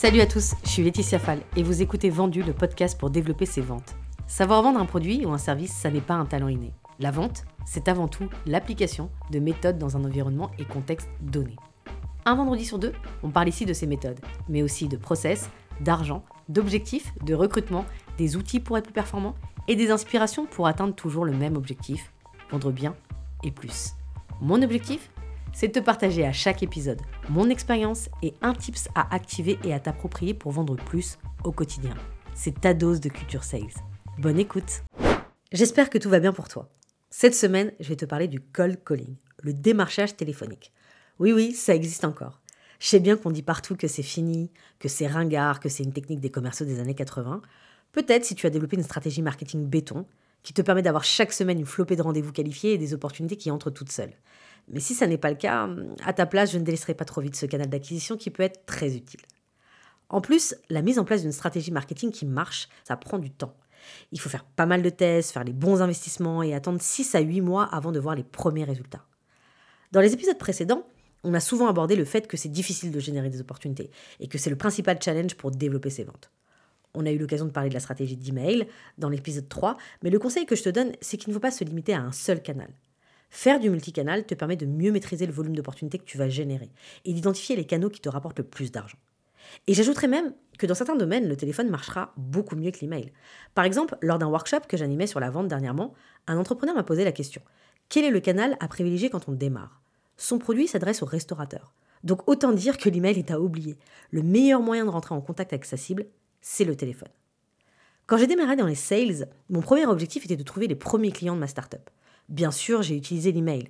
Salut à tous, je suis Laetitia Fall et vous écoutez Vendu, le podcast pour développer ses ventes. Savoir vendre un produit ou un service, ça n'est pas un talent inné. La vente, c'est avant tout l'application de méthodes dans un environnement et contexte donné. Un vendredi sur deux, on parle ici de ces méthodes, mais aussi de process, d'argent, d'objectifs, de recrutement, des outils pour être plus performant et des inspirations pour atteindre toujours le même objectif, vendre bien et plus. Mon objectif c'est de te partager à chaque épisode mon expérience et un tips à activer et à t'approprier pour vendre plus au quotidien. C'est ta dose de culture sales. Bonne écoute J'espère que tout va bien pour toi. Cette semaine, je vais te parler du cold calling, le démarchage téléphonique. Oui, oui, ça existe encore. Je sais bien qu'on dit partout que c'est fini, que c'est ringard, que c'est une technique des commerciaux des années 80. Peut-être si tu as développé une stratégie marketing béton qui te permet d'avoir chaque semaine une flopée de rendez-vous qualifiés et des opportunités qui entrent toutes seules. Mais si ça n'est pas le cas, à ta place, je ne délaisserai pas trop vite ce canal d'acquisition qui peut être très utile. En plus, la mise en place d'une stratégie marketing qui marche, ça prend du temps. Il faut faire pas mal de tests, faire les bons investissements et attendre 6 à 8 mois avant de voir les premiers résultats. Dans les épisodes précédents, on a souvent abordé le fait que c'est difficile de générer des opportunités et que c'est le principal challenge pour développer ses ventes. On a eu l'occasion de parler de la stratégie d'email dans l'épisode 3, mais le conseil que je te donne, c'est qu'il ne faut pas se limiter à un seul canal. Faire du multicanal te permet de mieux maîtriser le volume d'opportunités que tu vas générer et d'identifier les canaux qui te rapportent le plus d'argent. Et j'ajouterais même que dans certains domaines, le téléphone marchera beaucoup mieux que l'email. Par exemple, lors d'un workshop que j'animais sur la vente dernièrement, un entrepreneur m'a posé la question quel est le canal à privilégier quand on démarre? Son produit s'adresse aux restaurateurs. Donc autant dire que l'email est à oublier. Le meilleur moyen de rentrer en contact avec sa cible, c'est le téléphone. Quand j'ai démarré dans les sales, mon premier objectif était de trouver les premiers clients de ma startup. Bien sûr, j'ai utilisé l'email.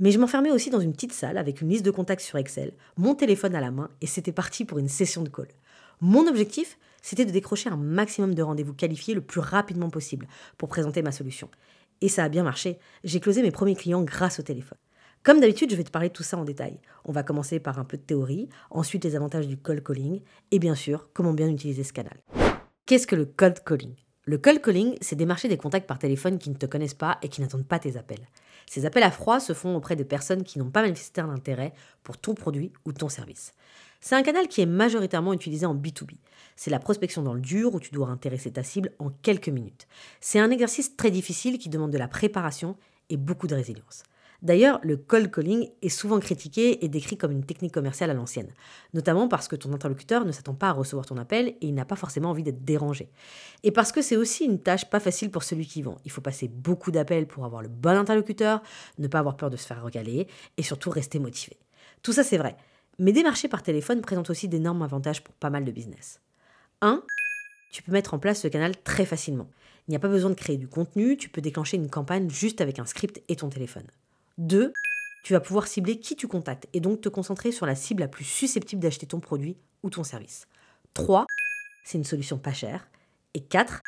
Mais je m'enfermais aussi dans une petite salle avec une liste de contacts sur Excel, mon téléphone à la main, et c'était parti pour une session de call. Mon objectif, c'était de décrocher un maximum de rendez-vous qualifiés le plus rapidement possible pour présenter ma solution. Et ça a bien marché. J'ai closé mes premiers clients grâce au téléphone. Comme d'habitude, je vais te parler de tout ça en détail. On va commencer par un peu de théorie, ensuite les avantages du cold calling, et bien sûr, comment bien utiliser ce canal. Qu'est-ce que le cold calling? Le cold calling, c'est démarcher des contacts par téléphone qui ne te connaissent pas et qui n'attendent pas tes appels. Ces appels à froid se font auprès de personnes qui n'ont pas manifesté un intérêt pour ton produit ou ton service. C'est un canal qui est majoritairement utilisé en B2B. C'est la prospection dans le dur où tu dois intéresser ta cible en quelques minutes. C'est un exercice très difficile qui demande de la préparation et beaucoup de résilience. D'ailleurs, le cold calling est souvent critiqué et décrit comme une technique commerciale à l'ancienne, notamment parce que ton interlocuteur ne s'attend pas à recevoir ton appel et il n'a pas forcément envie d'être dérangé. Et parce que c'est aussi une tâche pas facile pour celui qui vend. Il faut passer beaucoup d'appels pour avoir le bon interlocuteur, ne pas avoir peur de se faire regaler et surtout rester motivé. Tout ça c'est vrai, mais démarcher par téléphone présente aussi d'énormes avantages pour pas mal de business. 1. Tu peux mettre en place ce canal très facilement. Il n'y a pas besoin de créer du contenu, tu peux déclencher une campagne juste avec un script et ton téléphone. 2. Tu vas pouvoir cibler qui tu contactes et donc te concentrer sur la cible la plus susceptible d'acheter ton produit ou ton service. 3. C'est une solution pas chère. Et 4.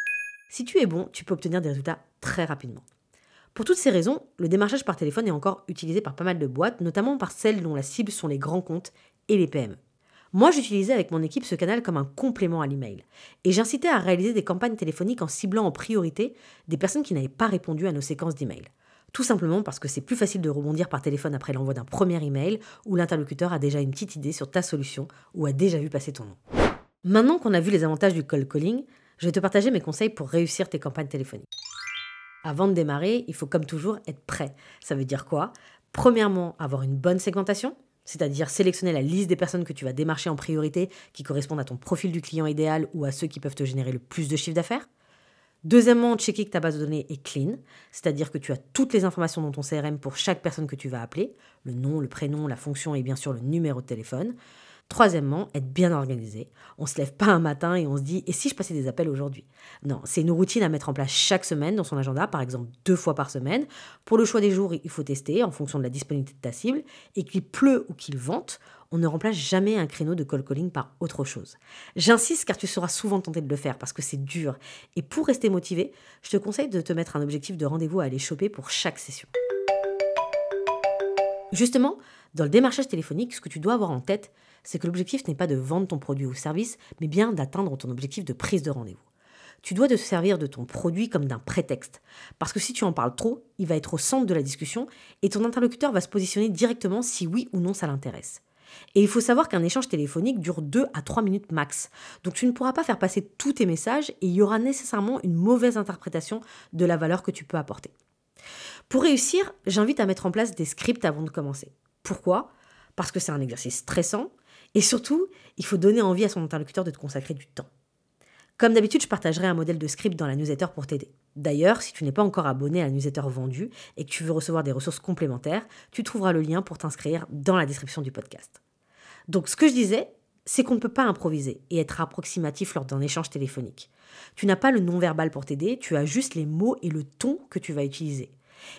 Si tu es bon, tu peux obtenir des résultats très rapidement. Pour toutes ces raisons, le démarchage par téléphone est encore utilisé par pas mal de boîtes, notamment par celles dont la cible sont les grands comptes et les PME. Moi, j'utilisais avec mon équipe ce canal comme un complément à l'email. Et j'incitais à réaliser des campagnes téléphoniques en ciblant en priorité des personnes qui n'avaient pas répondu à nos séquences d'email. Tout simplement parce que c'est plus facile de rebondir par téléphone après l'envoi d'un premier email où l'interlocuteur a déjà une petite idée sur ta solution ou a déjà vu passer ton nom. Maintenant qu'on a vu les avantages du cold calling, je vais te partager mes conseils pour réussir tes campagnes téléphoniques. Avant de démarrer, il faut comme toujours être prêt. Ça veut dire quoi? Premièrement, avoir une bonne segmentation, c'est-à-dire sélectionner la liste des personnes que tu vas démarcher en priorité qui correspondent à ton profil du client idéal ou à ceux qui peuvent te générer le plus de chiffre d'affaires. Deuxièmement, checker que ta base de données est clean, c'est-à-dire que tu as toutes les informations dans ton CRM pour chaque personne que tu vas appeler, le nom, le prénom, la fonction et bien sûr le numéro de téléphone. Troisièmement, être bien organisé. On se lève pas un matin et on se dit et si je passais des appels aujourd'hui? Non, c'est une routine à mettre en place chaque semaine dans son agenda, par exemple deux fois par semaine. Pour le choix des jours, il faut tester en fonction de la disponibilité de ta cible. Et qu'il pleut ou qu'il vente, on ne remplace jamais un créneau de call calling par autre chose. J'insiste car tu seras souvent tenté de le faire parce que c'est dur. Et pour rester motivé, je te conseille de te mettre un objectif de rendez-vous à aller choper pour chaque session. Justement, dans le démarchage téléphonique, ce que tu dois avoir en tête, c'est que l'objectif n'est pas de vendre ton produit ou service, mais bien d'atteindre ton objectif de prise de rendez-vous. Tu dois te servir de ton produit comme d'un prétexte, parce que si tu en parles trop, il va être au centre de la discussion et ton interlocuteur va se positionner directement si oui ou non ça l'intéresse. Et il faut savoir qu'un échange téléphonique dure 2 à 3 minutes max. Donc tu ne pourras pas faire passer tous tes messages et il y aura nécessairement une mauvaise interprétation de la valeur que tu peux apporter. Pour réussir, j'invite à mettre en place des scripts avant de commencer. Pourquoi? Parce que c'est un exercice stressant et surtout, il faut donner envie à son interlocuteur de te consacrer du temps. Comme d'habitude, je partagerai un modèle de script dans la newsletter pour t'aider. D'ailleurs, si tu n'es pas encore abonné à la newsletter vendue et que tu veux recevoir des ressources complémentaires, tu trouveras le lien pour t'inscrire dans la description du podcast. Donc ce que je disais, c'est qu'on ne peut pas improviser et être approximatif lors d'un échange téléphonique. Tu n'as pas le non-verbal pour t'aider, tu as juste les mots et le ton que tu vas utiliser.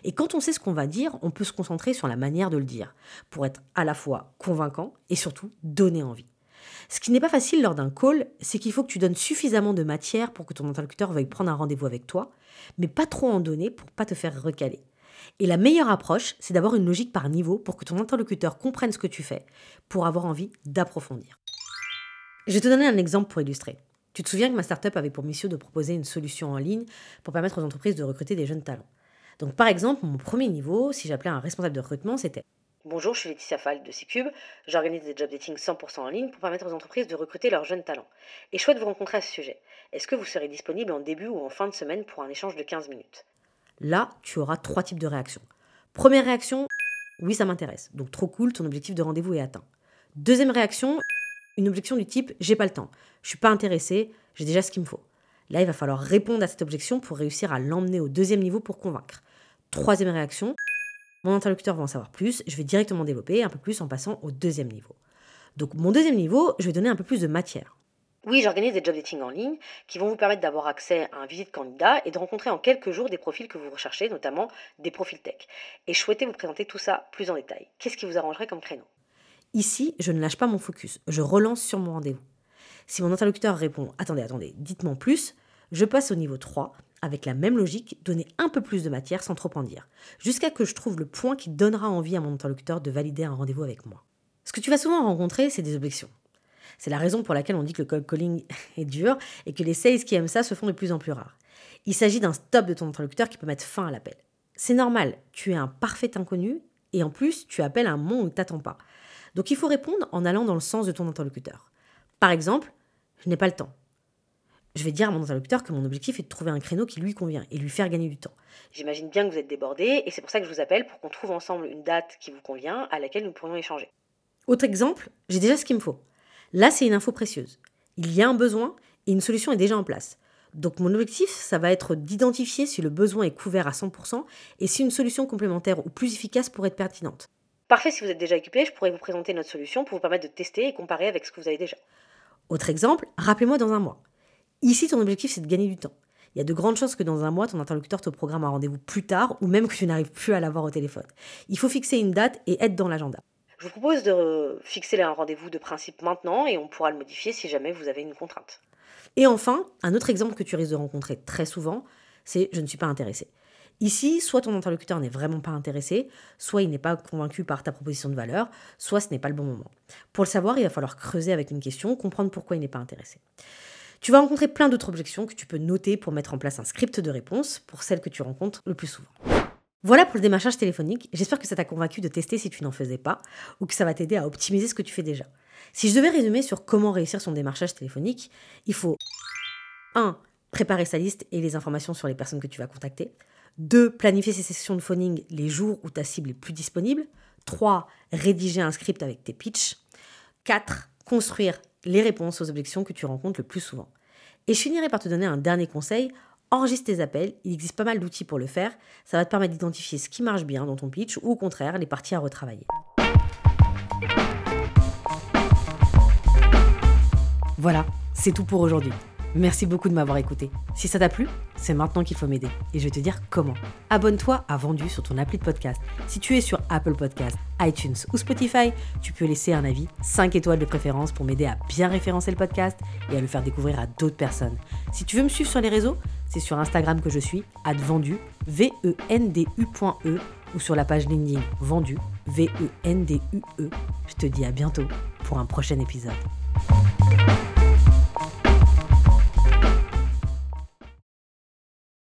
Et quand on sait ce qu'on va dire, on peut se concentrer sur la manière de le dire, pour être à la fois convaincant et surtout donner envie. Ce qui n'est pas facile lors d'un call, c'est qu'il faut que tu donnes suffisamment de matière pour que ton interlocuteur veuille prendre un rendez-vous avec toi, mais pas trop en donner pour pas te faire recaler. Et la meilleure approche, c'est d'avoir une logique par niveau pour que ton interlocuteur comprenne ce que tu fais, pour avoir envie d'approfondir. Je vais te donner un exemple pour illustrer. Tu te souviens que ma startup avait pour mission de proposer une solution en ligne pour permettre aux entreprises de recruter des jeunes talents. Donc par exemple, mon premier niveau, si j'appelais un responsable de recrutement, c'était Bonjour, je suis Laetitia Fall de C-Cube. J'organise des job dating 100% en ligne pour permettre aux entreprises de recruter leurs jeunes talents. Et je souhaite vous rencontrer à ce sujet. Est-ce que vous serez disponible en début ou en fin de semaine pour un échange de 15 minutes? Là, tu auras trois types de réactions. Première réaction, oui, ça m'intéresse. Donc trop cool, ton objectif de rendez-vous est atteint. Deuxième réaction, une objection du type j'ai pas le temps, je suis pas intéressé, j'ai déjà ce qu'il me faut. Là, il va falloir répondre à cette objection pour réussir à l'emmener au deuxième niveau pour convaincre. Troisième réaction, mon interlocuteur va en savoir plus, je vais directement développer un peu plus en passant au deuxième niveau. Donc mon deuxième niveau, je vais donner un peu plus de matière. Oui, j'organise des job dating en ligne qui vont vous permettre d'avoir accès à un visite candidat et de rencontrer en quelques jours des profils que vous recherchez, notamment des profils tech. Et je souhaitais vous présenter tout ça plus en détail. Qu'est-ce qui vous arrangerait comme créneau? Ici, je ne lâche pas mon focus, je relance sur mon rendez-vous. Si mon interlocuteur répond Attendez, attendez, dites-moi plus, je passe au niveau 3 avec la même logique, donner un peu plus de matière sans trop en dire, jusqu'à que je trouve le point qui donnera envie à mon interlocuteur de valider un rendez-vous avec moi. Ce que tu vas souvent rencontrer, c'est des objections. C'est la raison pour laquelle on dit que le cold calling est dur et que les sales qui aiment ça se font de plus en plus rares. Il s'agit d'un stop de ton interlocuteur qui peut mettre fin à l'appel. C'est normal, tu es un parfait inconnu et en plus, tu appelles un moment où il t'attend pas. Donc il faut répondre en allant dans le sens de ton interlocuteur. Par exemple, je n'ai pas le temps je vais dire à mon interlocuteur que mon objectif est de trouver un créneau qui lui convient et lui faire gagner du temps. J'imagine bien que vous êtes débordé et c'est pour ça que je vous appelle pour qu'on trouve ensemble une date qui vous convient à laquelle nous pourrions échanger. Autre exemple, j'ai déjà ce qu'il me faut. Là, c'est une info précieuse. Il y a un besoin et une solution est déjà en place. Donc mon objectif, ça va être d'identifier si le besoin est couvert à 100% et si une solution complémentaire ou plus efficace pourrait être pertinente. Parfait, si vous êtes déjà occupé, je pourrais vous présenter notre solution pour vous permettre de tester et comparer avec ce que vous avez déjà. Autre exemple, rappelez-moi dans un mois. Ici, ton objectif, c'est de gagner du temps. Il y a de grandes chances que dans un mois, ton interlocuteur te programme un rendez-vous plus tard ou même que tu n'arrives plus à l'avoir au téléphone. Il faut fixer une date et être dans l'agenda. Je vous propose de fixer un rendez-vous de principe maintenant et on pourra le modifier si jamais vous avez une contrainte. Et enfin, un autre exemple que tu risques de rencontrer très souvent, c'est je ne suis pas intéressé. Ici, soit ton interlocuteur n'est vraiment pas intéressé, soit il n'est pas convaincu par ta proposition de valeur, soit ce n'est pas le bon moment. Pour le savoir, il va falloir creuser avec une question, comprendre pourquoi il n'est pas intéressé. Tu vas rencontrer plein d'autres objections que tu peux noter pour mettre en place un script de réponse pour celles que tu rencontres le plus souvent. Voilà pour le démarchage téléphonique. J'espère que ça t'a convaincu de tester si tu n'en faisais pas ou que ça va t'aider à optimiser ce que tu fais déjà. Si je devais résumer sur comment réussir son démarchage téléphonique, il faut 1. Préparer sa liste et les informations sur les personnes que tu vas contacter. 2. Planifier ses sessions de phoning les jours où ta cible est plus disponible. 3. Rédiger un script avec tes pitchs. 4. Construire les réponses aux objections que tu rencontres le plus souvent. Et je finirai par te donner un dernier conseil. Enregistre tes appels, il existe pas mal d'outils pour le faire. Ça va te permettre d'identifier ce qui marche bien dans ton pitch ou au contraire les parties à retravailler. Voilà, c'est tout pour aujourd'hui. Merci beaucoup de m'avoir écouté. Si ça t'a plu, c'est maintenant qu'il faut m'aider. Et je vais te dire comment. Abonne-toi à Vendu sur ton appli de podcast. Si tu es sur Apple Podcast, iTunes ou Spotify, tu peux laisser un avis, 5 étoiles de préférence pour m'aider à bien référencer le podcast et à le faire découvrir à d'autres personnes. Si tu veux me suivre sur les réseaux, c'est sur Instagram que je suis, vendu, V-E-N-D-U.E, e, ou sur la page LinkedIn Vendu, V-E-N-D-U-E. Je te dis à bientôt pour un prochain épisode.